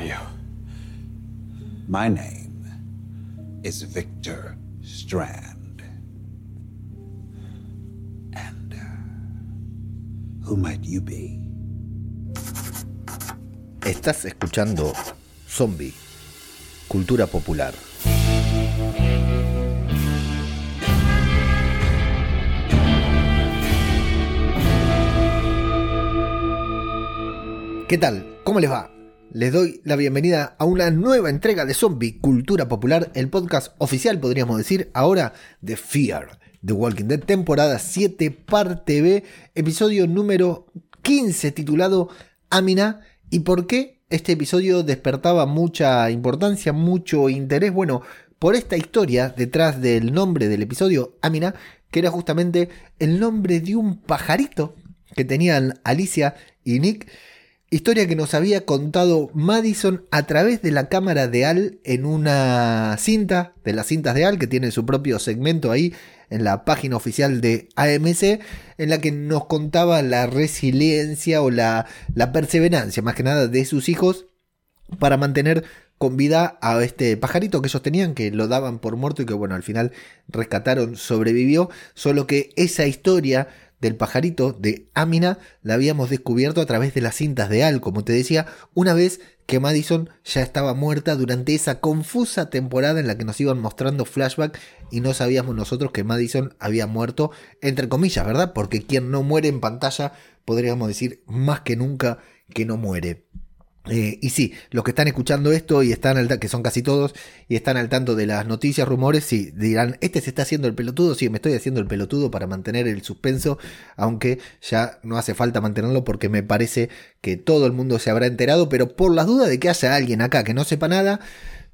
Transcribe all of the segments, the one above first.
are you? My name is Victor Strand. And uh, who might you be? Estás escuchando Zombie, Cultura Popular. ¿Qué tal? ¿Cómo les va? Les doy la bienvenida a una nueva entrega de Zombie Cultura Popular, el podcast oficial, podríamos decir, ahora de Fear, The Walking Dead, temporada 7, parte B, episodio número 15, titulado Amina. ¿Y por qué este episodio despertaba mucha importancia, mucho interés? Bueno, por esta historia detrás del nombre del episodio, Amina, que era justamente el nombre de un pajarito que tenían Alicia y Nick Historia que nos había contado Madison a través de la cámara de Al en una cinta, de las cintas de Al, que tiene su propio segmento ahí en la página oficial de AMC, en la que nos contaba la resiliencia o la, la perseverancia, más que nada, de sus hijos para mantener con vida a este pajarito que ellos tenían, que lo daban por muerto y que bueno, al final rescataron, sobrevivió, solo que esa historia del pajarito de Amina la habíamos descubierto a través de las cintas de Al, como te decía, una vez que Madison ya estaba muerta durante esa confusa temporada en la que nos iban mostrando flashback y no sabíamos nosotros que Madison había muerto, entre comillas, ¿verdad? Porque quien no muere en pantalla, podríamos decir más que nunca que no muere. Eh, y sí, los que están escuchando esto y están al que son casi todos, y están al tanto de las noticias, rumores, sí, dirán, este se está haciendo el pelotudo, sí, me estoy haciendo el pelotudo para mantener el suspenso, aunque ya no hace falta mantenerlo porque me parece que todo el mundo se habrá enterado, pero por las dudas de que haya alguien acá que no sepa nada,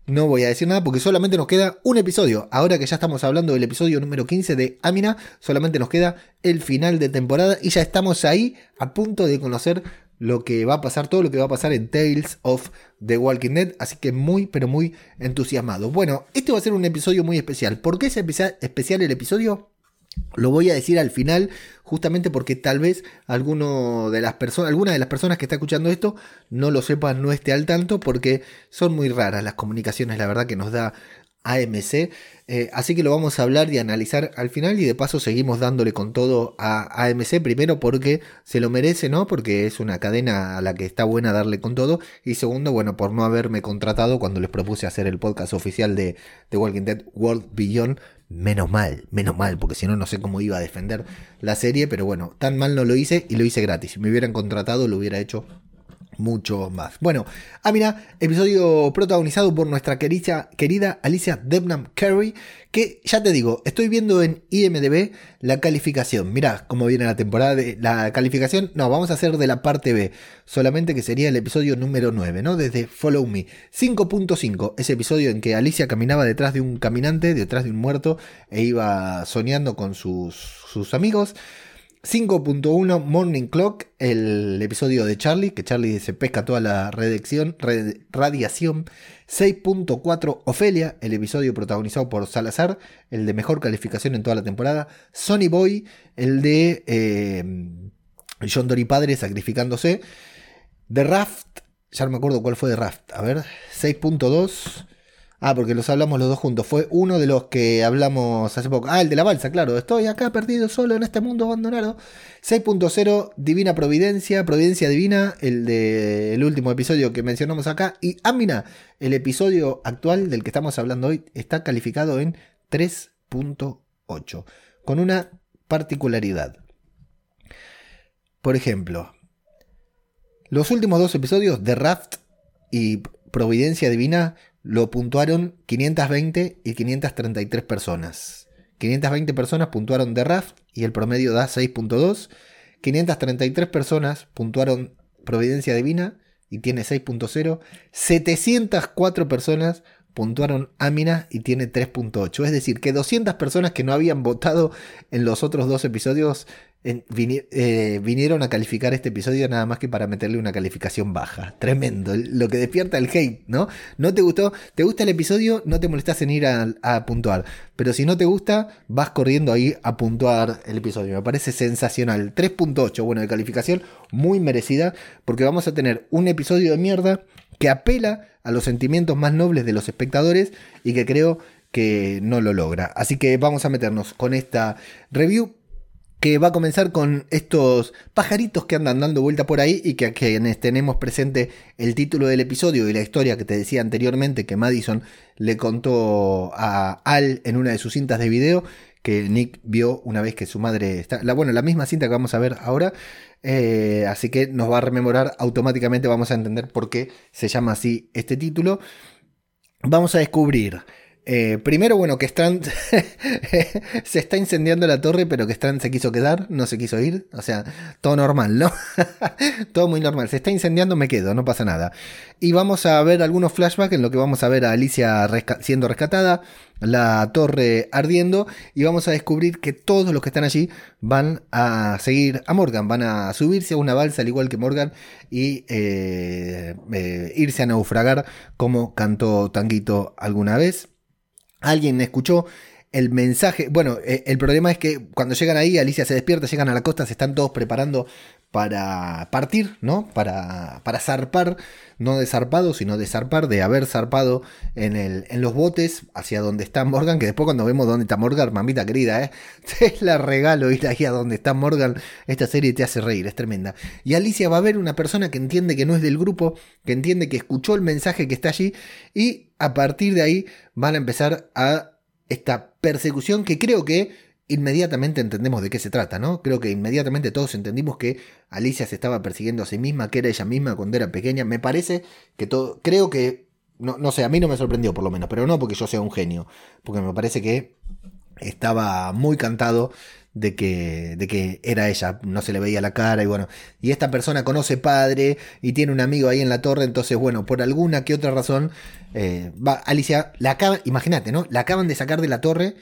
no voy a decir nada porque solamente nos queda un episodio. Ahora que ya estamos hablando del episodio número 15 de Amina, solamente nos queda el final de temporada y ya estamos ahí a punto de conocer lo que va a pasar, todo lo que va a pasar en Tales of the Walking Dead, así que muy, pero muy entusiasmado. Bueno, este va a ser un episodio muy especial. ¿Por qué es especial el episodio? Lo voy a decir al final, justamente porque tal vez de las personas, alguna de las personas que está escuchando esto no lo sepan, no esté al tanto, porque son muy raras las comunicaciones, la verdad que nos da AMC. Eh, así que lo vamos a hablar y analizar al final y de paso seguimos dándole con todo a AMC, primero porque se lo merece, ¿no? Porque es una cadena a la que está buena darle con todo y segundo, bueno, por no haberme contratado cuando les propuse hacer el podcast oficial de The Walking Dead World Beyond. Menos mal, menos mal, porque si no, no sé cómo iba a defender la serie, pero bueno, tan mal no lo hice y lo hice gratis. Si me hubieran contratado, lo hubiera hecho mucho más. Bueno, Amina, episodio protagonizado por nuestra querida, querida Alicia Debnam Carey, que ya te digo, estoy viendo en IMDB la calificación. Mirá cómo viene la temporada de la calificación. No, vamos a hacer de la parte B, solamente que sería el episodio número 9, ¿no? Desde Follow Me. 5.5, ese episodio en que Alicia caminaba detrás de un caminante, detrás de un muerto, e iba soñando con sus, sus amigos. 5.1 Morning Clock, el episodio de Charlie, que Charlie se pesca toda la radiación. 6.4 Ofelia, el episodio protagonizado por Salazar, el de mejor calificación en toda la temporada. Sonny Boy, el de eh, John Dory Padre sacrificándose. The Raft, ya no me acuerdo cuál fue The Raft, a ver, 6.2. Ah, porque los hablamos los dos juntos. Fue uno de los que hablamos hace poco. Ah, el de la balsa, claro. Estoy acá perdido solo en este mundo abandonado. 6.0, Divina Providencia, Providencia Divina, el del último episodio que mencionamos acá. Y Amina, el episodio actual del que estamos hablando hoy, está calificado en 3.8. Con una particularidad. Por ejemplo, los últimos dos episodios de Raft y Providencia Divina lo puntuaron 520 y 533 personas. 520 personas puntuaron The Raft y el promedio da 6.2. 533 personas puntuaron Providencia Divina y tiene 6.0. 704 personas puntuaron Amina y tiene 3.8. Es decir, que 200 personas que no habían votado en los otros dos episodios eh, vinieron a calificar este episodio nada más que para meterle una calificación baja. Tremendo, lo que despierta el hate, ¿no? ¿No te gustó? ¿Te gusta el episodio? No te molestas en ir a, puntuar. Pero si no te gusta, vas corriendo ahí a puntuar el episodio. Me parece sensacional. 3.8, bueno, de calificación muy merecida porque vamos a tener un episodio de mierda que apela a los sentimientos más nobles de los espectadores y que creo que no lo logra. Así que vamos a meternos con esta review que va a comenzar con estos pajaritos que andan dando vuelta por ahí y que a quienes tenemos presente el título del episodio y la historia que te decía anteriormente que Madison le contó a Al en una de sus cintas de video que Nick vio una vez que su madre está, bueno, la misma cinta que vamos a ver ahora, eh, así que nos va a rememorar automáticamente, vamos a entender por qué se llama así este título. Vamos a descubrir eh, primero, bueno, que Strand se está incendiando la torre, pero que Strand se quiso quedar, no se quiso ir. O sea, todo normal, ¿no? todo muy normal. Se está incendiando, me quedo, no pasa nada. Y vamos a ver algunos flashbacks en lo que vamos a ver a Alicia siendo rescatada, la torre ardiendo, y vamos a descubrir que todos los que están allí van a seguir a Morgan, van a subirse a una balsa al igual que Morgan y eh, eh, irse a naufragar como cantó Tanguito alguna vez. Alguien escuchó el mensaje. Bueno, eh, el problema es que cuando llegan ahí, Alicia se despierta, llegan a la costa, se están todos preparando para partir, ¿no? Para, para zarpar, no de zarpado, sino de zarpar, de haber zarpado en, el, en los botes hacia donde está Morgan, que después cuando vemos dónde está Morgan, mamita querida, ¿eh? Te la regalo ir ahí a donde está Morgan, esta serie te hace reír, es tremenda. Y Alicia va a ver una persona que entiende que no es del grupo, que entiende que escuchó el mensaje que está allí, y a partir de ahí van a empezar a esta persecución que creo que inmediatamente entendemos de qué se trata, ¿no? Creo que inmediatamente todos entendimos que Alicia se estaba persiguiendo a sí misma, que era ella misma cuando era pequeña. Me parece que todo, creo que, no, no sé, a mí no me sorprendió por lo menos, pero no porque yo sea un genio, porque me parece que estaba muy cantado de que, de que era ella, no se le veía la cara y bueno, y esta persona conoce padre y tiene un amigo ahí en la torre, entonces bueno, por alguna que otra razón, eh, va, Alicia, la acaba, imagínate, ¿no? La acaban de sacar de la torre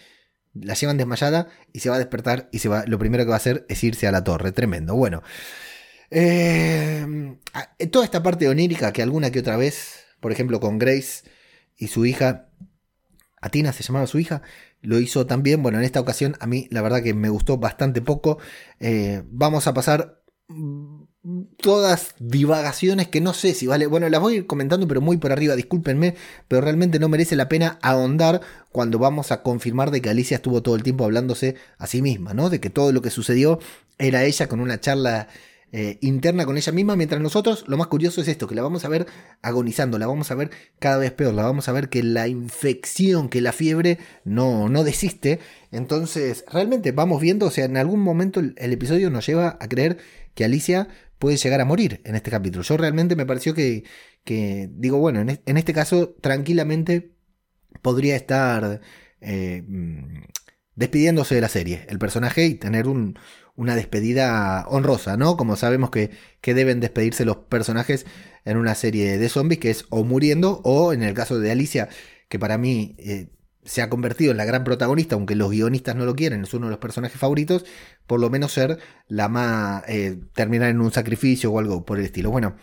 la llevan desmayada y se va a despertar y se va, lo primero que va a hacer es irse a la torre. Tremendo. Bueno. Eh, toda esta parte onírica que alguna que otra vez, por ejemplo con Grace y su hija, Atina se llamaba su hija, lo hizo también. Bueno, en esta ocasión a mí la verdad que me gustó bastante poco. Eh, vamos a pasar todas divagaciones que no sé si vale. Bueno, las voy a ir comentando, pero muy por arriba, discúlpenme, pero realmente no merece la pena ahondar cuando vamos a confirmar de que Alicia estuvo todo el tiempo hablándose a sí misma, ¿no? De que todo lo que sucedió era ella con una charla eh, interna con ella misma, mientras nosotros lo más curioso es esto, que la vamos a ver agonizando, la vamos a ver cada vez peor, la vamos a ver que la infección, que la fiebre no, no desiste. Entonces, realmente vamos viendo, o sea, en algún momento el, episodio nos lleva a creer que Alicia puede llegar a morir en este capítulo. Yo realmente me pareció que, que digo, bueno, en, este caso tranquilamente podría estar eh, mm, despidiéndose de la serie, el personaje y tener un, una despedida honrosa, ¿no? Como sabemos que, que, deben despedirse los personajes en una serie de zombies, que es o muriendo, o en el caso de Alicia, que para mí eh, se ha convertido en la gran protagonista, aunque los guionistas no lo quieren, es uno de los personajes favoritos, por lo menos ser la más... Eh, terminar en un sacrificio o algo por el estilo. Bueno,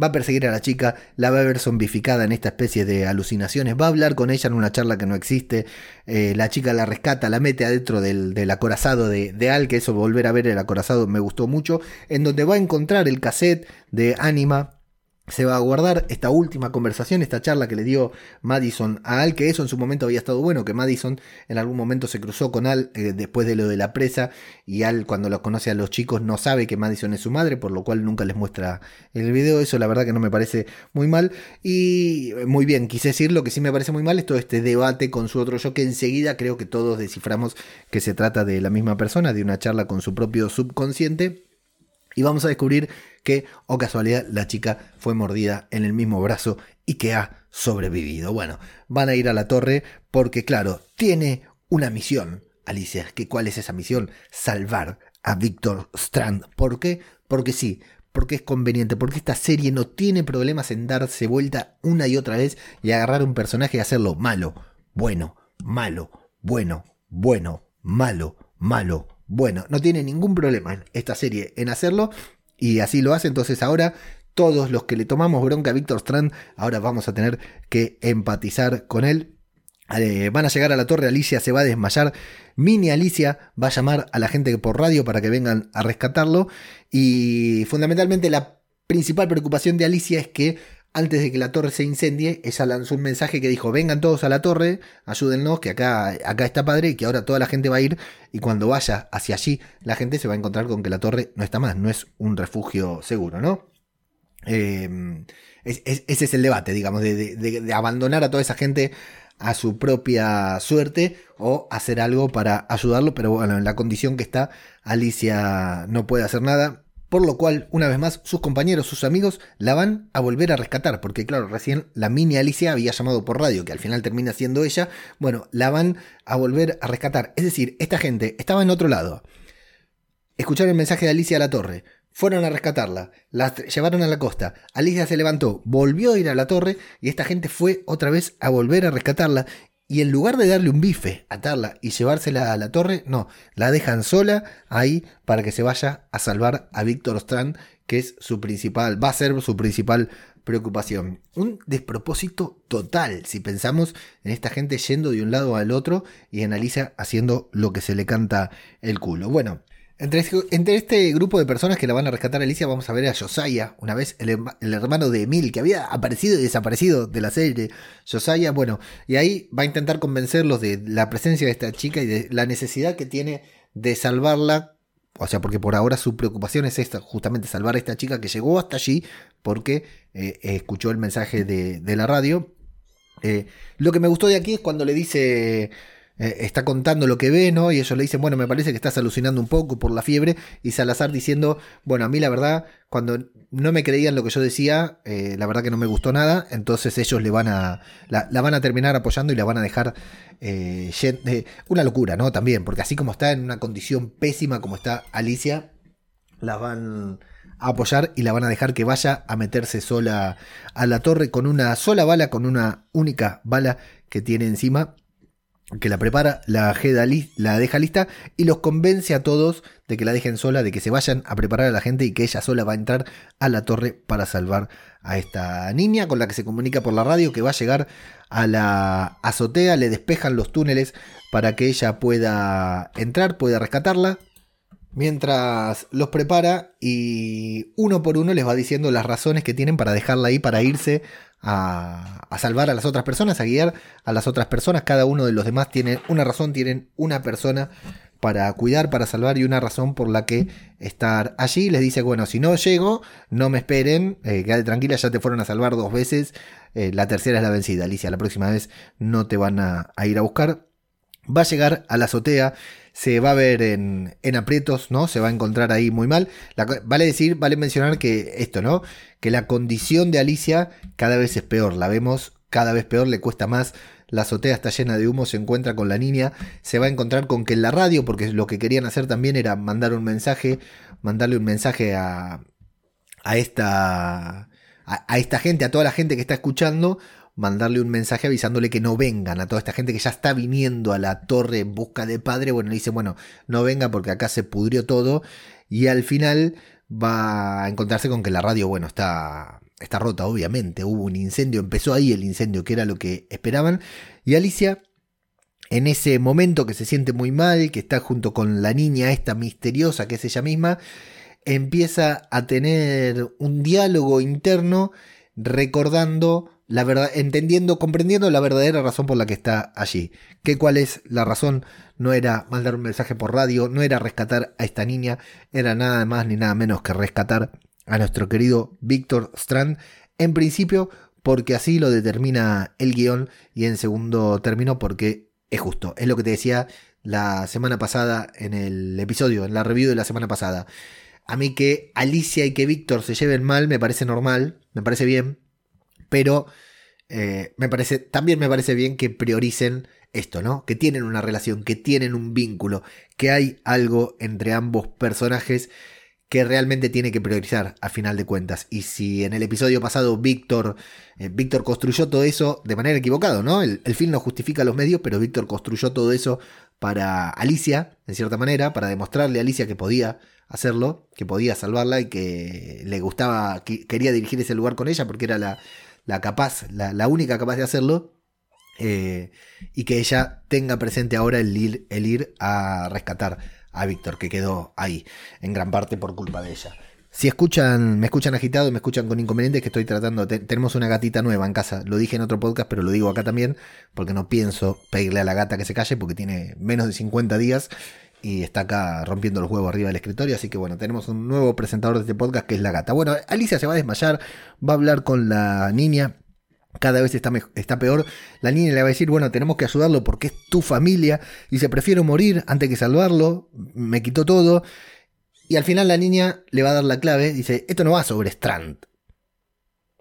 va a perseguir a la chica, la va a ver zombificada en esta especie de alucinaciones, va a hablar con ella en una charla que no existe, eh, la chica la rescata, la mete adentro del, del acorazado de, de, Al, que eso volver a ver el acorazado me gustó mucho, en donde va a encontrar el cassette de Anima se va a guardar esta última conversación, esta charla que le dio Madison a Al, que eso en su momento había estado bueno, que Madison en algún momento se cruzó con Al eh, después de lo de la presa y Al cuando lo conoce a los chicos no sabe que Madison es su madre, por lo cual nunca les muestra el video, eso la verdad que no me parece muy mal. Y eh, muy bien, quise decir lo que sí me parece muy mal es todo este debate con su otro yo que enseguida creo que todos desciframos que se trata de la misma persona, de una charla con su propio subconsciente y vamos a descubrir que, o oh casualidad, la chica fue mordida en el mismo brazo y que ha sobrevivido. Bueno, van a ir a la torre porque, claro, tiene una misión. Alicia, ¿que ¿cuál es esa misión? Salvar a Victor Strand. ¿Por qué? Porque sí, porque es conveniente, porque esta serie no tiene problemas en darse vuelta una y otra vez y agarrar un personaje y hacerlo malo, bueno, malo, bueno, bueno, malo, malo, bueno. No tiene ningún problema esta serie en hacerlo y así lo hace, entonces ahora todos los que le tomamos bronca a Víctor Strand, ahora vamos a tener que empatizar con él. Eh, van a llegar a la torre, Alicia se va a desmayar, Mini Alicia va a llamar a la gente por radio para que vengan a rescatarlo y fundamentalmente la principal preocupación de Alicia es que antes de que la torre se incendie, ella lanzó un mensaje que dijo, vengan todos a la torre, ayúdennos, que acá, acá está padre y que ahora toda la gente va a ir y cuando vaya hacia allí, la gente se va a encontrar con que la torre no está más, no es un refugio seguro, ¿no? Eh, ese es el debate, digamos, de, abandonar a toda esa gente a su propia suerte o hacer algo para ayudarlo, pero bueno, en la condición que está, Alicia no puede hacer nada, por lo cual, una vez más, sus compañeros, sus amigos, la van a volver a rescatar, porque claro, recién la mini Alicia había llamado por radio, que al final termina siendo ella, bueno, la van a volver a rescatar. Es decir, esta gente estaba en otro lado. Escucharon el mensaje de Alicia a la torre, fueron a rescatarla, la llevaron a la costa, Alicia se levantó, volvió a ir a la torre y esta gente fue otra vez a volver a rescatarla y en lugar de darle un bife, atarla y llevársela a la torre, no, la dejan sola ahí para que se vaya a salvar a Víctor Strand, que es su principal, va a ser su principal preocupación. Un despropósito total si pensamos en esta gente yendo de un lado al otro y en Alicia haciendo lo que se le canta el culo. Bueno, entre, este grupo de personas que la van a rescatar a Alicia, vamos a ver a Josiah, una vez el, hermano de Emil, que había aparecido y desaparecido de la serie. Josiah, bueno, y ahí va a intentar convencerlos de la presencia de esta chica y de la necesidad que tiene de salvarla. O sea, porque por ahora su preocupación es esta, justamente salvar a esta chica que llegó hasta allí porque eh, escuchó el mensaje de, la radio. Eh, lo que me gustó de aquí es cuando le dice eh, está contando lo que ve, ¿no? Y ellos le dicen, bueno, me parece que estás alucinando un poco por la fiebre. Y Salazar diciendo, bueno, a mí la verdad, cuando no me creían lo que yo decía, eh, la verdad que no me gustó nada. Entonces ellos le van a, la, van a terminar apoyando y la van a dejar eh, una locura, ¿no? También, porque así como está en una condición pésima como está Alicia, la van a apoyar y la van a dejar que vaya a meterse sola a la torre con una sola bala, con una única bala que tiene encima que la prepara, la, deja lista y los convence a todos de que la dejen sola, de que se vayan a preparar a la gente y que ella sola va a entrar a la torre para salvar a esta niña con la que se comunica por la radio que va a llegar a la azotea, le despejan los túneles para que ella pueda entrar, pueda rescatarla. Mientras los prepara y uno por uno les va diciendo las razones que tienen para dejarla ahí, para irse a, salvar a las otras personas, a guiar a las otras personas. Cada uno de los demás tiene una razón, tienen una persona para cuidar, para salvar y una razón por la que estar allí. Les dice, bueno, si no llego, no me esperen, eh, quédate tranquila, ya te fueron a salvar dos veces, eh, la tercera es la vencida, Alicia, la próxima vez no te van a ir a buscar. Va a llegar a la azotea, se va a ver en, en, aprietos, ¿no? Se va a encontrar ahí muy mal. vale decir, vale mencionar que esto, ¿no? Que la condición de Alicia cada vez es peor, la vemos cada vez peor, le cuesta más. La azotea está llena de humo, se encuentra con la niña, se va a encontrar con que en la radio, porque lo que querían hacer también era mandar un mensaje, mandarle un mensaje a, a esta a, esta gente, a toda la gente que está escuchando, mandarle un mensaje avisándole que no vengan a toda esta gente que ya está viniendo a la torre en busca de padre. Bueno, le dice, bueno, no venga porque acá se pudrió todo. Y al final va a encontrarse con que la radio, bueno, está, está rota, obviamente. Hubo un incendio, empezó ahí el incendio, que era lo que esperaban. Y Alicia, en ese momento que se siente muy mal, que está junto con la niña esta misteriosa que es ella misma, empieza a tener un diálogo interno recordando la verdad, entendiendo, comprendiendo la verdadera razón por la que está allí. ¿Qué cuál es la razón? No era mandar un mensaje por radio, no era rescatar a esta niña, era nada más ni nada menos que rescatar a nuestro querido Víctor Strand. En principio, porque así lo determina el guion, y en segundo término, porque es justo. Es lo que te decía la semana pasada en el episodio, en la review de la semana pasada. A mí que Alicia y que Víctor se lleven mal me parece normal, me parece bien, pero eh, me parece, también me parece bien que prioricen esto, ¿no? Que tienen una relación, que tienen un vínculo, que hay algo entre ambos personajes que realmente tiene que priorizar a final de cuentas. Y si en el episodio pasado Víctor, eh, Víctor construyó todo eso de manera equivocada, ¿no? El, el, film no justifica los medios, pero Víctor construyó todo eso para Alicia, en cierta manera, para demostrarle a Alicia que podía hacerlo, que podía salvarla y que le gustaba, que quería dirigir ese lugar con ella porque era la, la capaz, la, única capaz de hacerlo, eh, y que ella tenga presente ahora el ir, el ir a rescatar a Víctor, que quedó ahí, en gran parte por culpa de ella. Si escuchan, me escuchan agitado, me escuchan con inconvenientes, que estoy tratando. tenemos una gatita nueva en casa. Lo dije en otro podcast, pero lo digo acá también, porque no pienso pedirle a la gata que se calle, porque tiene menos de 50 días y está acá rompiendo los huevos arriba del escritorio. Así que bueno, tenemos un nuevo presentador de este podcast que es la gata. Bueno, Alicia se va a desmayar, va a hablar con la niña. Cada vez está, está peor. La niña le va a decir, bueno, tenemos que ayudarlo porque es tu familia. Y se prefiero morir antes que salvarlo. Me quitó todo. Y al final la niña le va a dar la clave. Dice, esto no va sobre Strand.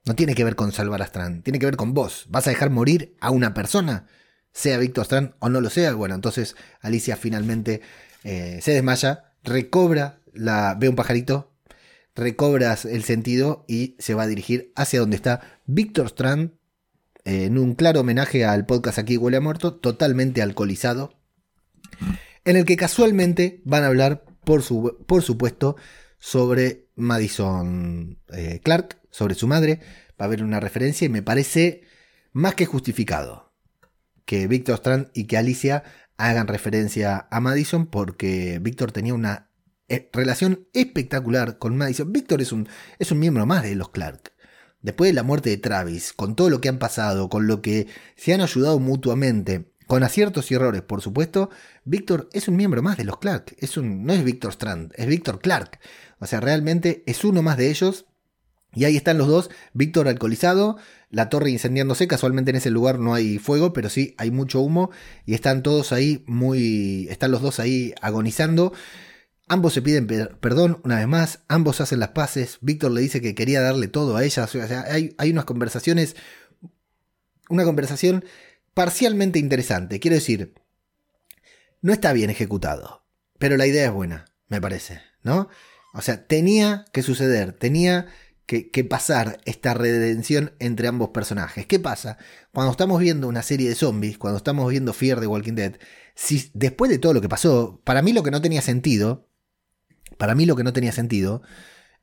No tiene que ver con salvar a Strand. Tiene que ver con vos. ¿Vas a dejar morir a una persona? Sea Víctor Strand o no lo sea. Bueno, entonces Alicia finalmente eh, se desmaya, recobra, la, ve un pajarito, recobras el sentido y se va a dirigir hacia donde está Víctor Strand, eh, en un claro homenaje al podcast Aquí huele a muerto, totalmente alcoholizado, en el que casualmente van a hablar, por, su, por supuesto, sobre Madison eh, Clark, sobre su madre, va a haber una referencia y me parece más que justificado que Víctor Strand y que Alicia hagan referencia a Madison porque Víctor tenía una eh, relación espectacular con Madison. Víctor es un, es un miembro más de los Clark. Después de la muerte de Travis, con todo lo que han pasado, con lo que se han ayudado mutuamente, con aciertos y errores, por supuesto, Víctor es un miembro más de los Clark. Es un, no es Víctor Strand, es Víctor Clark. O sea, realmente es uno más de ellos. Y ahí están los dos, Víctor alcoholizado, la torre incendiándose, casualmente en ese lugar no hay fuego, pero sí hay mucho humo y están todos ahí muy, están los dos ahí agonizando. Ambos se piden perdón una vez más, ambos hacen las paces, Víctor le dice que quería darle todo a ella, o sea, hay, hay unas conversaciones, una conversación parcialmente interesante, quiero decir, no está bien ejecutado, pero la idea es buena, me parece, ¿no? O sea, tenía que suceder, tenía que, pasar esta redención entre ambos personajes. ¿Qué pasa? Cuando estamos viendo una serie de zombies, cuando estamos viendo Fear de Walking Dead, si después de todo lo que pasó, para mí lo que no tenía sentido, para mí lo que no tenía sentido,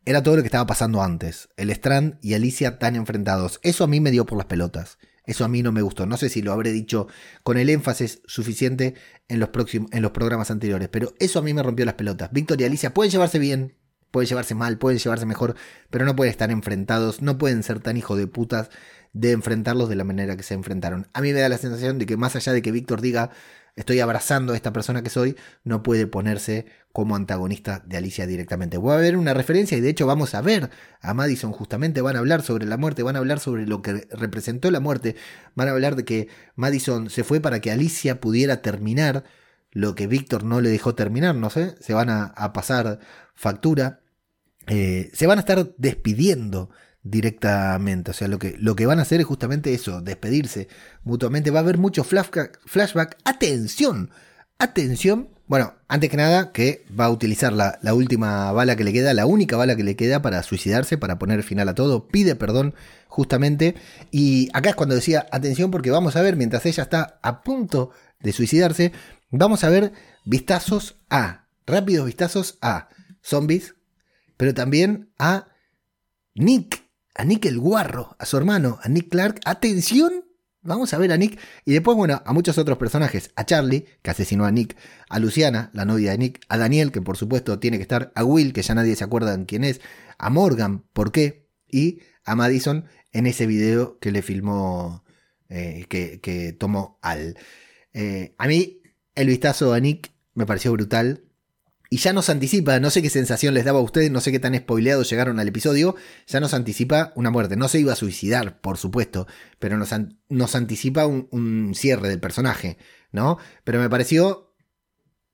era todo lo que estaba pasando antes. El Strand y Alicia tan enfrentados. Eso a mí me dio por las pelotas. Eso a mí no me gustó. No sé si lo habré dicho con el énfasis suficiente en los, próximos, en los programas anteriores, pero eso a mí me rompió las pelotas. Víctor y Alicia pueden llevarse bien, pueden llevarse mal, pueden llevarse mejor, pero no pueden estar enfrentados, no pueden ser tan hijos de putas de enfrentarlos de la manera que se enfrentaron. A mí me da la sensación de que más allá de que Víctor diga estoy abrazando a esta persona que soy, no puede ponerse como antagonista de Alicia directamente. Voy a ver una referencia y de hecho vamos a ver a Madison justamente, van a hablar sobre la muerte, van a hablar sobre lo que representó la muerte, van a hablar de que Madison se fue para que Alicia pudiera terminar lo que Víctor no le dejó terminar, no sé, se van a pasar factura. Eh, se van a estar despidiendo directamente. O sea, lo que, lo que van a hacer es justamente eso, despedirse mutuamente. Va a haber mucho flashback. Atención, atención. Bueno, antes que nada, que va a utilizar la, la, última bala que le queda, la única bala que le queda para suicidarse, para poner final a todo. Pide perdón, justamente. Y acá es cuando decía, atención, porque vamos a ver, mientras ella está a punto de suicidarse, vamos a ver vistazos a, rápidos vistazos a zombies pero también a Nick, a Nick el guarro, a su hermano, a Nick Clark. Atención, vamos a ver a Nick. Y después, bueno, a muchos otros personajes. A Charlie, que asesinó a Nick. A Luciana, la novia de Nick. A Daniel, que por supuesto tiene que estar. A Will, que ya nadie se acuerda en quién es. A Morgan, ¿por qué? Y a Madison en ese video que le filmó, eh, que, tomó Al. Eh, a mí, el vistazo a Nick me pareció brutal y ya nos anticipa, no sé qué sensación les daba a ustedes, no sé qué tan spoileados llegaron al episodio, ya nos anticipa una muerte. No se iba a suicidar, por supuesto, pero nos, nos anticipa un, cierre del personaje, ¿no? Pero me pareció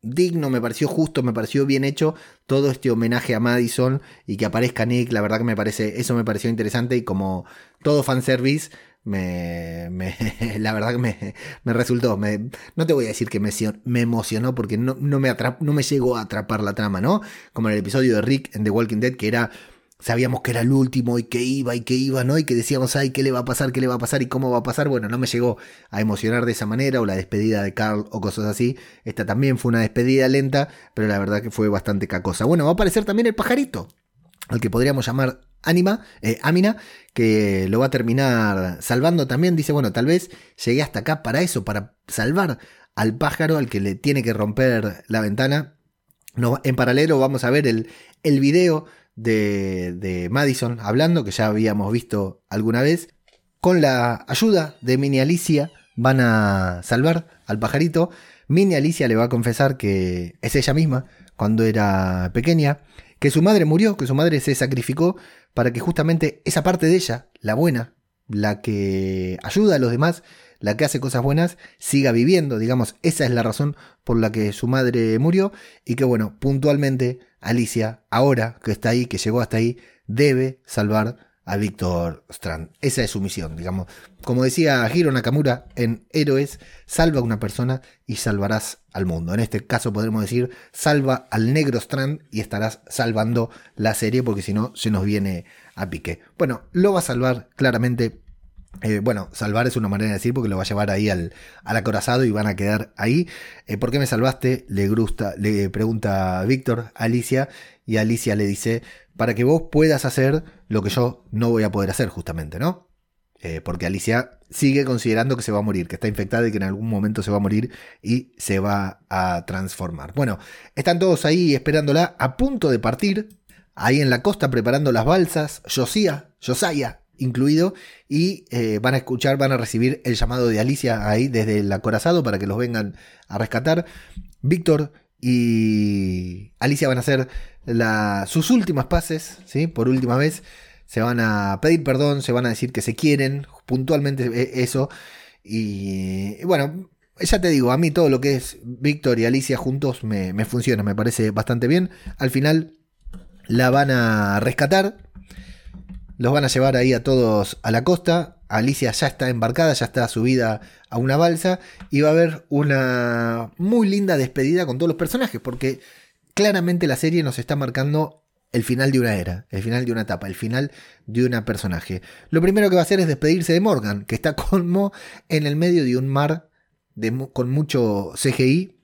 digno, me pareció justo, me pareció bien hecho todo este homenaje a Madison y que aparezca Nick, la verdad que me parece, eso me pareció interesante y como todo fanservice, me, la verdad que me, me resultó, no te voy a decir que me, me emocionó porque no, no, me no me llegó a atrapar la trama, ¿no? Como en el episodio de Rick en The Walking Dead, que era, sabíamos que era el último y que iba y que iba, ¿no? Y que decíamos, ay, ¿qué le va a pasar? ¿Qué le va a pasar? ¿Y cómo va a pasar? Bueno, no me llegó a emocionar de esa manera o la despedida de Carl o cosas así. Esta también fue una despedida lenta, pero la verdad que fue bastante cacosa. Bueno, va a aparecer también el pajarito, al que podríamos llamar Anima, eh, Amina, que lo va a terminar salvando también. Dice, bueno, tal vez llegué hasta acá para eso, para salvar al pájaro al que le tiene que romper la ventana. No, en paralelo vamos a ver el, el video de, de Madison hablando, que ya habíamos visto alguna vez. Con la ayuda de Mini Alicia van a salvar al pajarito. Mini Alicia le va a confesar que es ella misma cuando era pequeña, que su madre murió, que su madre se sacrificó para que justamente esa parte de ella, la buena, la que ayuda a los demás, la que hace cosas buenas, siga viviendo, digamos, esa es la razón por la que su madre murió y que bueno, puntualmente Alicia, ahora que está ahí, que llegó hasta ahí, debe salvar a Víctor Strand. Esa es su misión, digamos. Como decía Hiro Nakamura en Héroes, salva a una persona y salvarás al mundo. En este caso podremos decir, salva al negro Strand y estarás salvando la serie porque si no se nos viene a pique. Bueno, lo va a salvar claramente. Eh, bueno, salvar es una manera de decir porque lo va a llevar ahí al, acorazado y van a quedar ahí. Eh, ¿Por qué me salvaste? Le, gusta, le pregunta Víctor a Alicia y Alicia le dice, para que vos puedas hacer lo que yo no voy a poder hacer justamente, ¿no? Eh, porque Alicia sigue considerando que se va a morir, que está infectada y que en algún momento se va a morir y se va a transformar. Bueno, están todos ahí esperándola a punto de partir, ahí en la costa preparando las balsas, Josía, Josiah incluido, y eh, van a escuchar, van a recibir el llamado de Alicia ahí desde el acorazado para que los vengan a rescatar. Víctor y Alicia van a hacer sus últimas pases, ¿sí? por última vez. Se van a pedir perdón, se van a decir que se quieren, puntualmente e, eso. Y bueno, ya te digo, a mí todo lo que es Víctor y Alicia juntos me, me funciona, me parece bastante bien. Al final la van a rescatar, los van a llevar ahí a todos a la costa. Alicia ya está embarcada, ya está subida a una balsa y va a haber una muy linda despedida con todos los personajes, porque claramente la serie nos está marcando el final de una era, el final de una etapa, el final de un personaje. Lo primero que va a hacer es despedirse de Morgan, que está como en el medio de un mar con mucho CGI.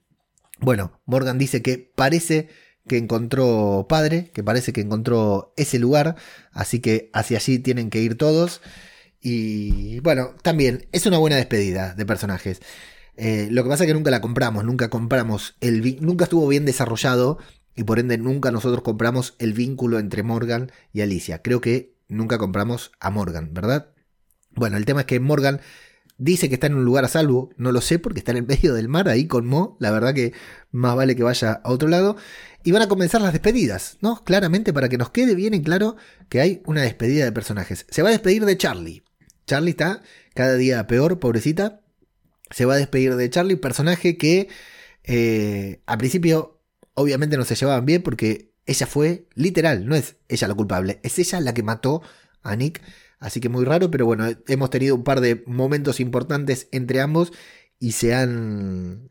Bueno, Morgan dice que parece que encontró padre, que parece que encontró ese lugar, así que hacia allí tienen que ir todos. Y bueno, también es una buena despedida de personajes. Eh, lo que pasa es que nunca la compramos, nunca compramos el nunca estuvo bien desarrollado y por ende nunca nosotros compramos el vínculo entre Morgan y Alicia. Creo que nunca compramos a Morgan, ¿verdad? Bueno, el tema es que Morgan dice que está en un lugar a salvo, no lo sé porque está en el medio del mar ahí con Mo, la verdad que más vale que vaya a otro lado. Y van a comenzar las despedidas, ¿no? Claramente para que nos quede bien en claro que hay una despedida de personajes. Se va a despedir de Charlie. Charlie está cada día peor, pobrecita se va a despedir de Charlie, personaje que eh, al principio obviamente no se llevaban bien porque ella fue literal, no es ella la culpable, es ella la que mató a Nick. Así que muy raro, pero bueno, hemos tenido un par de momentos importantes entre ambos y se han...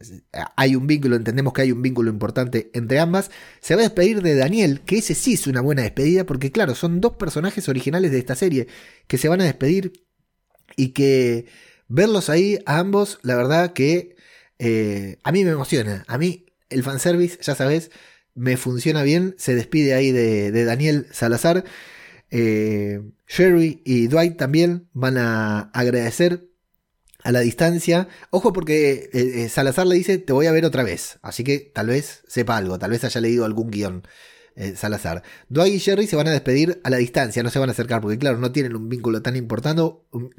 Hay un vínculo, entendemos que hay un vínculo importante entre ambas. Se va a despedir de Daniel, que ese sí es una buena despedida, porque claro, son dos personajes originales de esta serie que se van a despedir y que verlos ahí a ambos, la verdad que eh, a mí me emociona. A mí el fanservice, ya sabes, me funciona bien. Se despide ahí de, Daniel Salazar. Eh, Sherry y Dwight también van a agradecer a la distancia. Ojo porque eh, Salazar le dice, te voy a ver otra vez. Así que tal vez sepa algo, tal vez haya leído algún guion. Salazar. Dwight y Sherry se van a despedir a la distancia, no se van a acercar porque claro, no tienen un vínculo tan importante,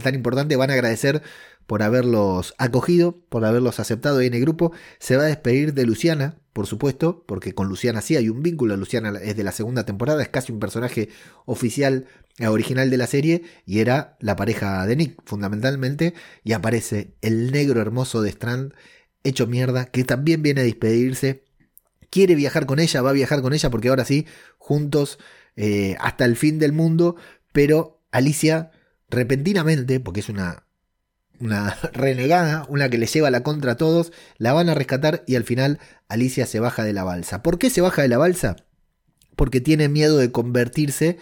tan importante, van a agradecer por haberlos acogido, por haberlos aceptado en el grupo. Se va a despedir de Luciana, por supuesto, porque con Luciana sí hay un vínculo. Luciana es de la segunda temporada, es casi un personaje oficial, eh, original de la serie, y era la pareja de Nick, fundamentalmente. Y aparece el negro hermoso de Strand, hecho mierda, que también viene a despedirse. Quiere viajar con ella, va a viajar con ella, porque ahora sí, juntos eh, hasta el fin del mundo. Pero Alicia, repentinamente, porque es una una renegada, una que le lleva la contra a todos, la van a rescatar y al final Alicia se baja de la balsa. ¿Por qué se baja de la balsa? Porque tiene miedo de convertirse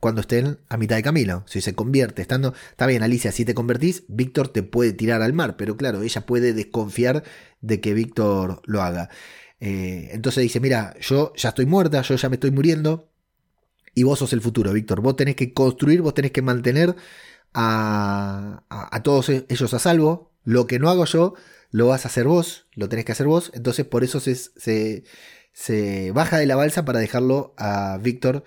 cuando estén a mitad de camino. Si se convierte, estando. Está bien, Alicia, si te convertís, Víctor te puede tirar al mar, pero claro, ella puede desconfiar de que Víctor lo haga. Eh, entonces dice: Mira, yo ya estoy muerta, yo ya me estoy muriendo, y vos sos el futuro, Víctor. Vos tenés que construir, vos tenés que mantener a, todos e-, ellos a salvo. Lo que no hago yo, lo vas a hacer vos, lo tenés que hacer vos. Entonces por eso se, se, baja de la balsa para dejarlo a Víctor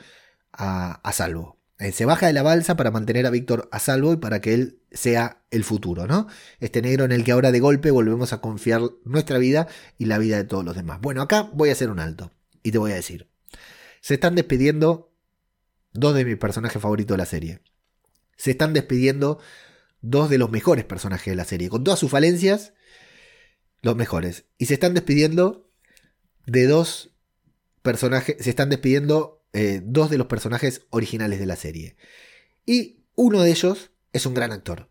a, salvo. Eh, se baja de la balsa para mantener a Víctor a salvo y para que él sea el futuro, ¿no? Este negro en el que ahora de golpe volvemos a confiar nuestra vida y la vida de todos los demás. Bueno, acá voy a hacer un alto y te voy a decir. Se están despidiendo dos de mis personajes favoritos de la serie. Se están despidiendo dos de los mejores personajes de la serie. Con todas sus falencias, los mejores. Y se están despidiendo de dos personajes. Se están despidiendo eh, dos de los personajes originales de la serie. Y uno de ellos es un gran actor.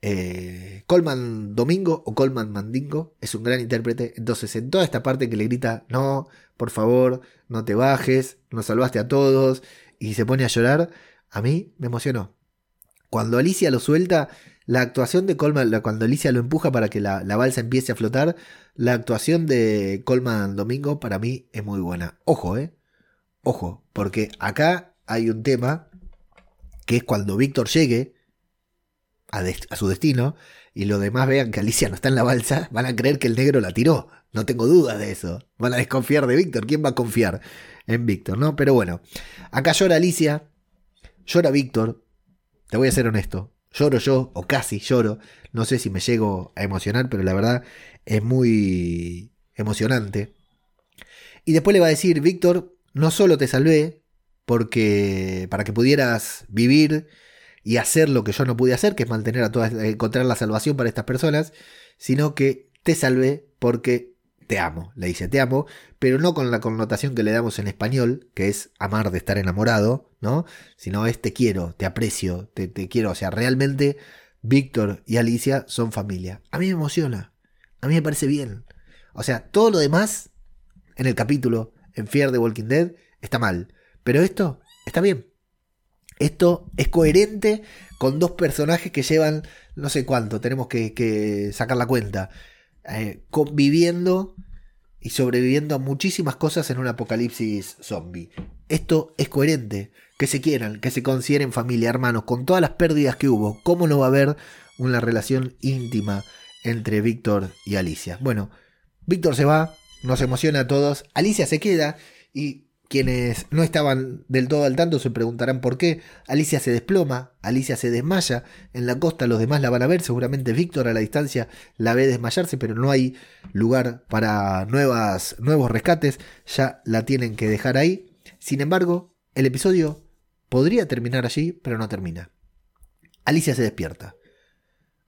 Eh, Colman Domingo o Colman Mandingo es un gran intérprete. Entonces, en toda esta parte que le grita, no, por favor, no te bajes, nos salvaste a todos, y se pone a llorar, a mí me emocionó. Cuando Alicia lo suelta, la actuación de Colman, cuando Alicia lo empuja para que la, balsa empiece a flotar, la actuación de Colman Domingo para mí es muy buena. Ojo, eh. Ojo, porque acá hay un tema que es cuando Víctor llegue a, su destino y los demás vean que Alicia no está en la balsa, van a creer que el negro la tiró. No tengo dudas de eso. Van a desconfiar de Víctor. ¿Quién va a confiar en Víctor? ¿No? Pero bueno, acá llora Alicia, llora Víctor. Te voy a ser honesto. Lloro yo, o casi lloro. No sé si me llego a emocionar, pero la verdad es muy emocionante. Y después le va a decir, Víctor, no solo te salvé porque para que pudieras vivir y hacer lo que yo no pude hacer, que es mantener a todas, encontrar la salvación para estas personas, sino que te salvé porque te amo, le dice te amo, pero no con la connotación que le damos en español, que es amar de estar enamorado, ¿no? Sino es te quiero, te aprecio, te, te quiero, o sea, realmente Víctor y Alicia son familia. A mí me emociona, a mí me parece bien. O sea, todo lo demás en el capítulo, en Fear de Walking Dead, está mal, pero esto está bien. Esto es coherente con dos personajes que llevan no sé cuánto, tenemos que, sacar la cuenta, eh, conviviendo y sobreviviendo a muchísimas cosas en un apocalipsis zombie. Esto es coherente, que se quieran, que se consideren familia, hermanos, con todas las pérdidas que hubo, ¿cómo no va a haber una relación íntima entre Víctor y Alicia? Bueno, Víctor se va, nos emociona a todos, Alicia se queda y quienes no estaban del todo al tanto se preguntarán por qué. Alicia se desploma, Alicia se desmaya. En la costa los demás la van a ver. Seguramente Víctor a la distancia la ve desmayarse, pero no hay lugar para nuevas, nuevos rescates. Ya la tienen que dejar ahí. Sin embargo, el episodio podría terminar allí, pero no termina. Alicia se despierta.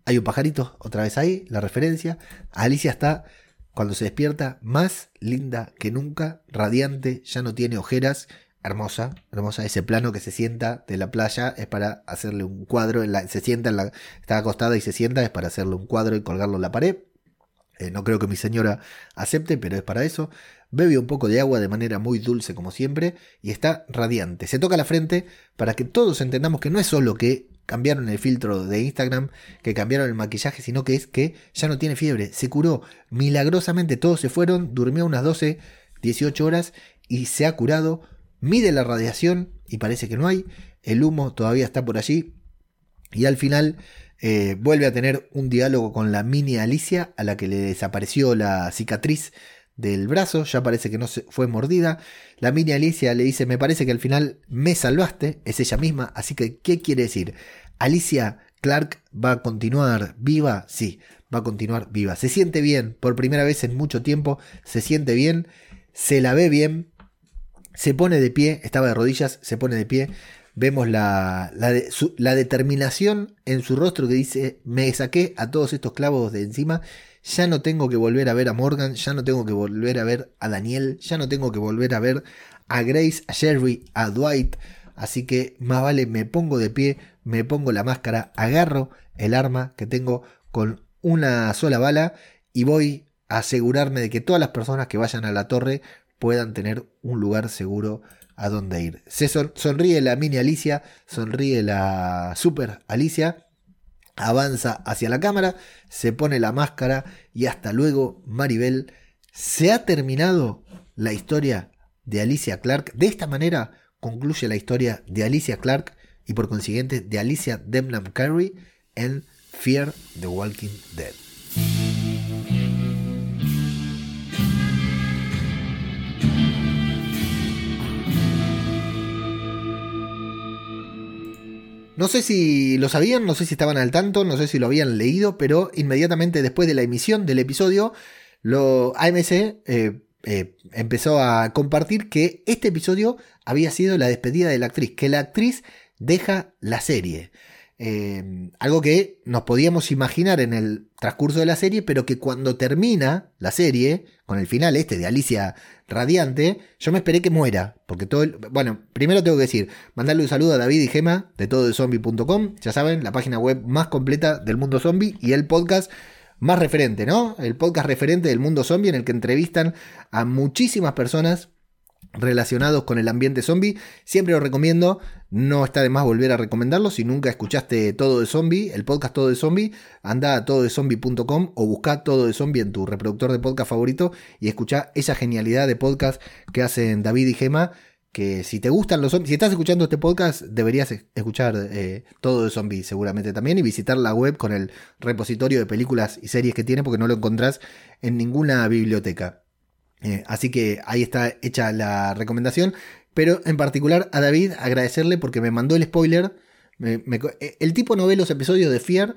Hay un pajarito, otra vez ahí, la referencia. Alicia está cuando se despierta, más linda que nunca, radiante, ya no tiene ojeras, hermosa, hermosa. Ese plano que se sienta de la playa es para hacerle un cuadro, se sienta, en la, está acostada y se sienta, es para hacerle un cuadro y colgarlo en la pared. Eh, no creo que mi señora acepte, pero es para eso. Bebe un poco de agua de manera muy dulce como siempre y está radiante. Se toca la frente para que todos entendamos que no es solo que cambiaron el filtro de Instagram, que cambiaron el maquillaje, sino que es que ya no tiene fiebre, se curó. Milagrosamente, todos se fueron, durmió unas 12, 18 horas y se ha curado, mide la radiación y parece que no hay, el humo todavía está por allí. Y al final eh, vuelve a tener un diálogo con la mini Alicia a la que le desapareció la cicatriz del brazo, ya parece que no se fue mordida. La mini Alicia le dice, me parece que al final me salvaste, es ella misma, así que, ¿qué quiere decir? Alicia Clark va a continuar viva, sí, va a continuar viva. Se siente bien, por primera vez en mucho tiempo, se siente bien, se la ve bien, se pone de pie, estaba de rodillas, se pone de pie. Vemos la, la, determinación en su rostro que dice, me saqué a todos estos clavos de encima ya no tengo que volver a ver a Morgan, ya no tengo que volver a ver a Daniel, ya no tengo que volver a ver a Grace, a Sherry, a Dwight. Así que más vale me pongo de pie, me pongo la máscara, agarro el arma que tengo con una sola bala y voy a asegurarme de que todas las personas que vayan a la torre puedan tener un lugar seguro a donde ir. Se sonríe la mini Alicia, sonríe la super Alicia avanza hacia la cámara, se pone la máscara y hasta luego Maribel. Se ha terminado la historia de Alicia Clark. De esta manera concluye la historia de Alicia Clark y por consiguiente de Alicia Demnam Carey en Fear the Walking Dead. No sé si lo sabían, no sé si estaban al tanto, no sé si lo habían leído, pero inmediatamente después de la emisión del episodio, lo, AMC eh, eh, empezó a compartir que este episodio había sido la despedida de la actriz, que la actriz deja la serie. Eh, algo que nos podíamos imaginar en el transcurso de la serie, pero que cuando termina la serie, con el final este de Alicia Radiante, yo me esperé que muera. Porque todo el, Bueno, primero tengo que decir, mandarle un saludo a David y Gema de todo zombie.com. Ya saben, la página web más completa del mundo zombie y el podcast más referente, ¿no? El podcast referente del mundo zombie en el que entrevistan a muchísimas personas relacionados con el ambiente zombie. Siempre lo recomiendo, no está de más volver a recomendarlo. Si nunca escuchaste Todo de Zombie, el podcast Todo de Zombie, anda a tododezombie.com o busca Todo de Zombie en tu reproductor de podcast favorito y escucha esa genialidad de podcast que hacen David y Gema. Que si te gustan los zombies, si estás escuchando este podcast, deberías escuchar eh, todo de zombies seguramente también y visitar la web con el repositorio de películas y series que tiene porque no lo encontrás en ninguna biblioteca. Eh, así que ahí está hecha la recomendación. Pero en particular a David agradecerle porque me mandó el spoiler. Eh, el tipo no ve los episodios de Fear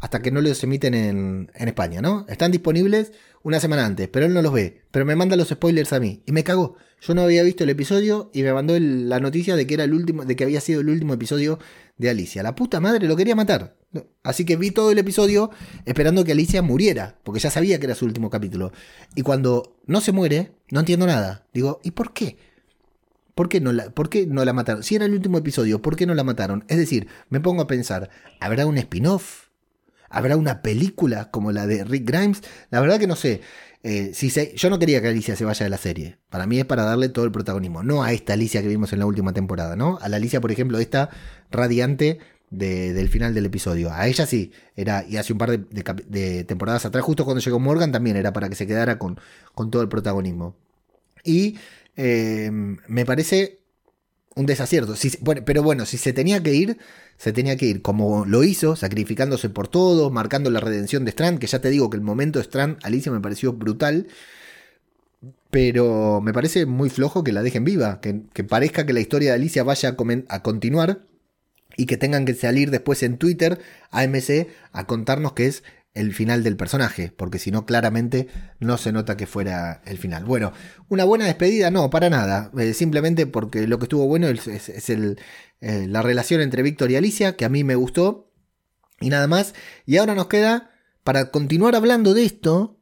hasta que no los emiten en, España, ¿no? Están disponibles una semana antes, pero él no los ve. Pero me manda los spoilers a mí. Y me cagó. Yo no había visto el episodio y me mandó la noticia de que era el último, de que había sido el último episodio de Alicia. La puta madre lo quería matar. Así que vi todo el episodio esperando que Alicia muriera, porque ya sabía que era su último capítulo. Y cuando no se muere, no entiendo nada. Digo, ¿y por qué? ¿Por qué, no la, ¿Por qué no la mataron? Si era el último episodio, ¿por qué no la mataron? Es decir, me pongo a pensar, ¿habrá un spin-off? ¿Habrá una película como la de Rick Grimes? La verdad que no sé. Eh, si yo no quería que Alicia se vaya de la serie. Para mí es para darle todo el protagonismo. No a esta Alicia que vimos en la última temporada, ¿no? A la Alicia, por ejemplo, esta radiante del final del episodio. A ella sí, era, y hace un par de, temporadas atrás, justo cuando llegó Morgan, también era para que se quedara con, con todo el protagonismo. Y em, me parece un desacierto. pero bueno, si se tenía que ir, se tenía que ir como lo hizo, sacrificándose por todo, marcando la redención de Strand, que ya te digo que el momento de Strand, Alicia me pareció brutal. Pero me parece muy flojo que la dejen viva, que, parezca que la historia de Alicia vaya a continuar y que tengan que salir después en Twitter AMC a contarnos que es el final del personaje, porque si no, claramente no se nota que fuera el final. Bueno, una buena despedida, no, para nada, eh, simplemente porque lo que estuvo bueno es, eh, la relación entre Víctor y Alicia, que a mí me gustó, y nada más. Y ahora nos queda, para continuar hablando de esto,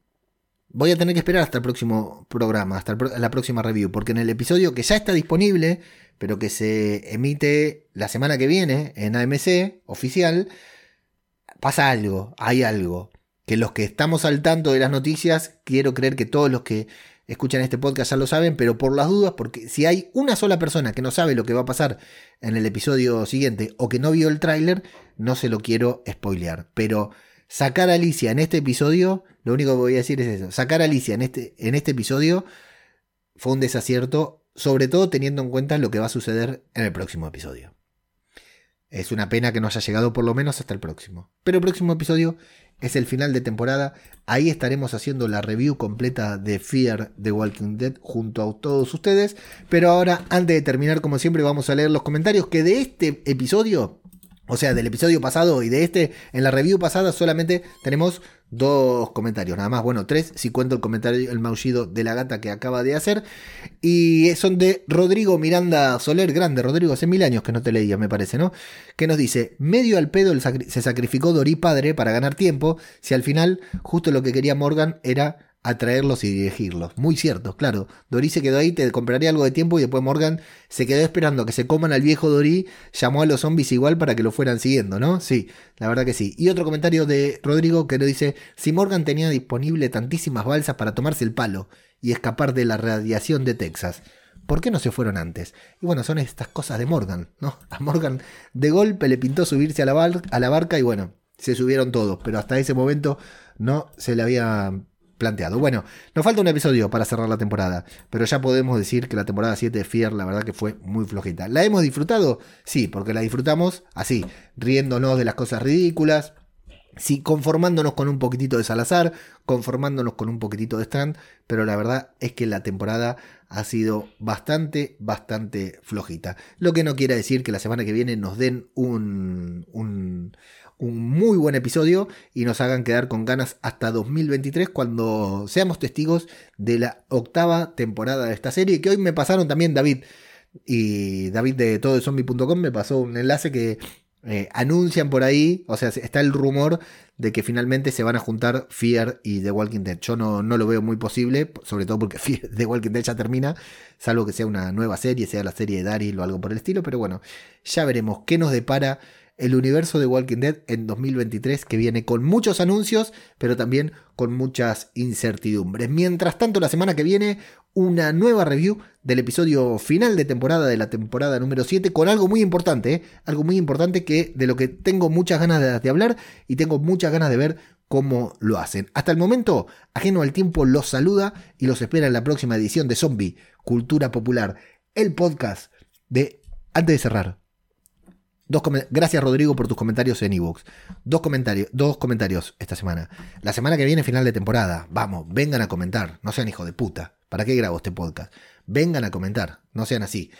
voy a tener que esperar hasta el próximo programa, hasta la próxima review, porque en el episodio que ya está disponible, pero que se emite la semana que viene en AMC oficial, pasa algo, hay algo. Que los que estamos al tanto de las noticias, quiero creer que todos los que escuchan este podcast ya lo saben, pero por las dudas, porque si hay una sola persona que no sabe lo que va a pasar en el episodio siguiente o que no vio el tráiler, no se lo quiero spoilear. Pero sacar a Alicia en este episodio, lo único que voy a decir es eso, sacar a Alicia en este, en este episodio fue un desacierto sobre todo teniendo en cuenta lo que va a suceder en el próximo episodio. Es una pena que no haya llegado por lo menos hasta el próximo. Pero el próximo episodio es el final de temporada. Ahí estaremos haciendo la review completa de Fear the Walking Dead junto a todos ustedes. Pero ahora, antes de terminar, como siempre, vamos a leer los comentarios que de este episodio o sea, del episodio pasado y de este, en la review pasada solamente tenemos dos comentarios, nada más, bueno, tres, si cuento el comentario, el maullido de la gata que acaba de hacer. Y son de Rodrigo Miranda Soler, grande, Rodrigo, hace mil años que no te leía, me parece, ¿no? Que nos dice, medio al pedo se sacrificó Dorí padre para ganar tiempo, si al final justo lo que quería Morgan era atraerlos y dirigirlos. Muy cierto, claro. Dory se quedó ahí, te compraría algo de tiempo y después Morgan se quedó esperando que se coman al viejo Dory, llamó a los zombies igual para que lo fueran siguiendo, ¿no? Sí, la verdad que sí. Y otro comentario de Rodrigo que nos dice, si Morgan tenía disponible tantísimas balsas para tomarse el palo y escapar de la radiación de Texas, ¿por qué no se fueron antes? Y bueno, son estas cosas de Morgan, ¿no? A Morgan de golpe le pintó subirse a la, a la barca y bueno, se subieron todos, pero hasta ese momento no se le había planteado. Bueno, nos falta un episodio para cerrar la temporada, pero ya podemos decir que la temporada 7 de Fear, la verdad que fue muy flojita. ¿La hemos disfrutado? Sí, porque la disfrutamos así, riéndonos de las cosas ridículas, Sí, conformándonos con un poquitito de Salazar, conformándonos con un poquitito de Strand, pero la verdad es que la temporada ha sido bastante, bastante flojita. Lo que no quiere decir que la semana que viene nos den un, un, un muy buen episodio y nos hagan quedar con ganas hasta 2023 cuando seamos testigos de la octava temporada de esta serie que hoy me pasaron también David y David de todozombie.com me pasó un enlace que eh, anuncian por ahí, o sea, está el rumor de que finalmente se van a juntar Fear y The Walking Dead. Yo no, no lo veo muy posible, sobre todo porque Fear, The Walking Dead ya termina, salvo que sea una nueva serie, sea la serie de Daryl o algo por el estilo, pero bueno, ya veremos qué nos depara el universo de Walking Dead en 2023 que viene con muchos anuncios, pero también con muchas incertidumbres. Mientras tanto, la semana que viene, una nueva review del episodio final de temporada de la temporada número 7 con algo muy importante, ¿eh? algo muy importante que de lo que tengo muchas ganas de, de hablar y tengo muchas ganas de ver cómo lo hacen. Hasta el momento, ajeno al tiempo los saluda y los espera en la próxima edición de Zombie, Cultura Popular, el podcast de... Antes de cerrar, Gracias Rodrigo por tus comentarios en ebooks. Dos comentarios, dos comentarios esta semana. La semana que viene, final de temporada. Vamos, vengan a comentar. No sean hijo de puta. ¿Para qué grabo este podcast? Vengan a comentar. No sean así.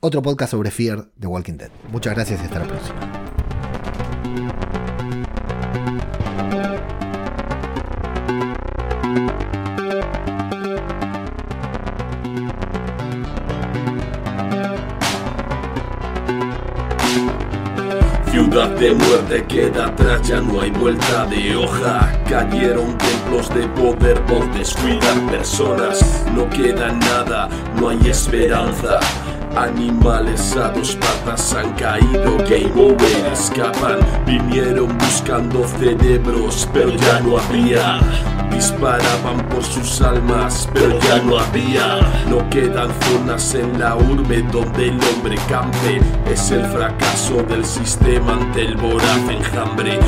Otro podcast sobre Fear de Walking Dead. Muchas gracias y hasta la próxima. Ciudad de muerte queda atrás, ya no hay vuelta de hoja. Cayeron templos de poder por descuidar personas. No queda nada, no hay esperanza. Animales a dos patas han caído, game over, escapan. Vinieron buscando cerebros, pero ya no había. Disparaban por sus almas, pero ya no había. No quedan zonas en la urbe donde el hombre campe. Es el fracaso del sistema ante el voraz enjambre.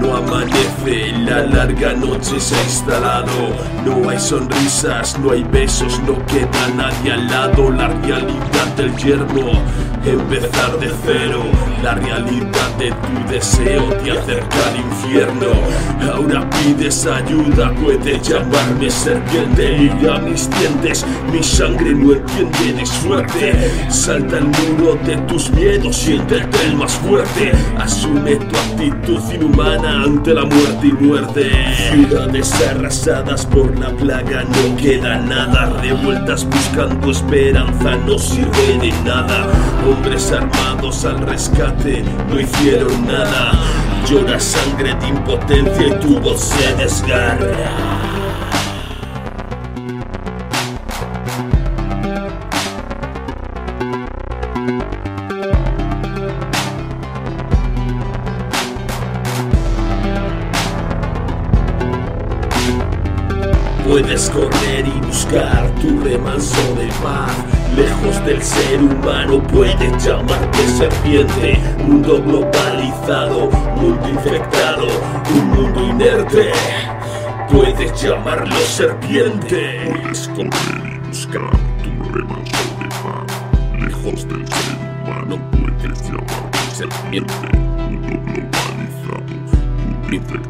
No amanece, la larga noche se ha instalado. No hay sonrisas, no hay besos, no queda nadie al lado. La realidad del yermo, empezar de cero. La realidad de tu deseo te acerca al infierno. Ahora pides ayuda, puedes llamarme serpiente. Y a mis dientes, mi sangre no entiende de suerte. Salta el muro de tus miedos, siéntete el más fuerte. Asume tu actitud inhumana ante la muerte y muerte. Ciudades arrasadas por la plaga, no queda nada. Revueltas buscando esperanza, no sirve de nada. Hombres armados al rescate, no hicieron nada. Llora sangre de impotencia y tu voz se desgarra. Puedes correr y buscar tu remanso de paz. Lejos del ser humano puedes llamarte serpiente. Mundo globalizado, mundo infectado, un mundo inerte. Puedes llamarlo serpiente. Puedes correr y buscar tu de paz. Lejos del ser humano puedes llamarte serpiente. Mundo globalizado, mundo infectado.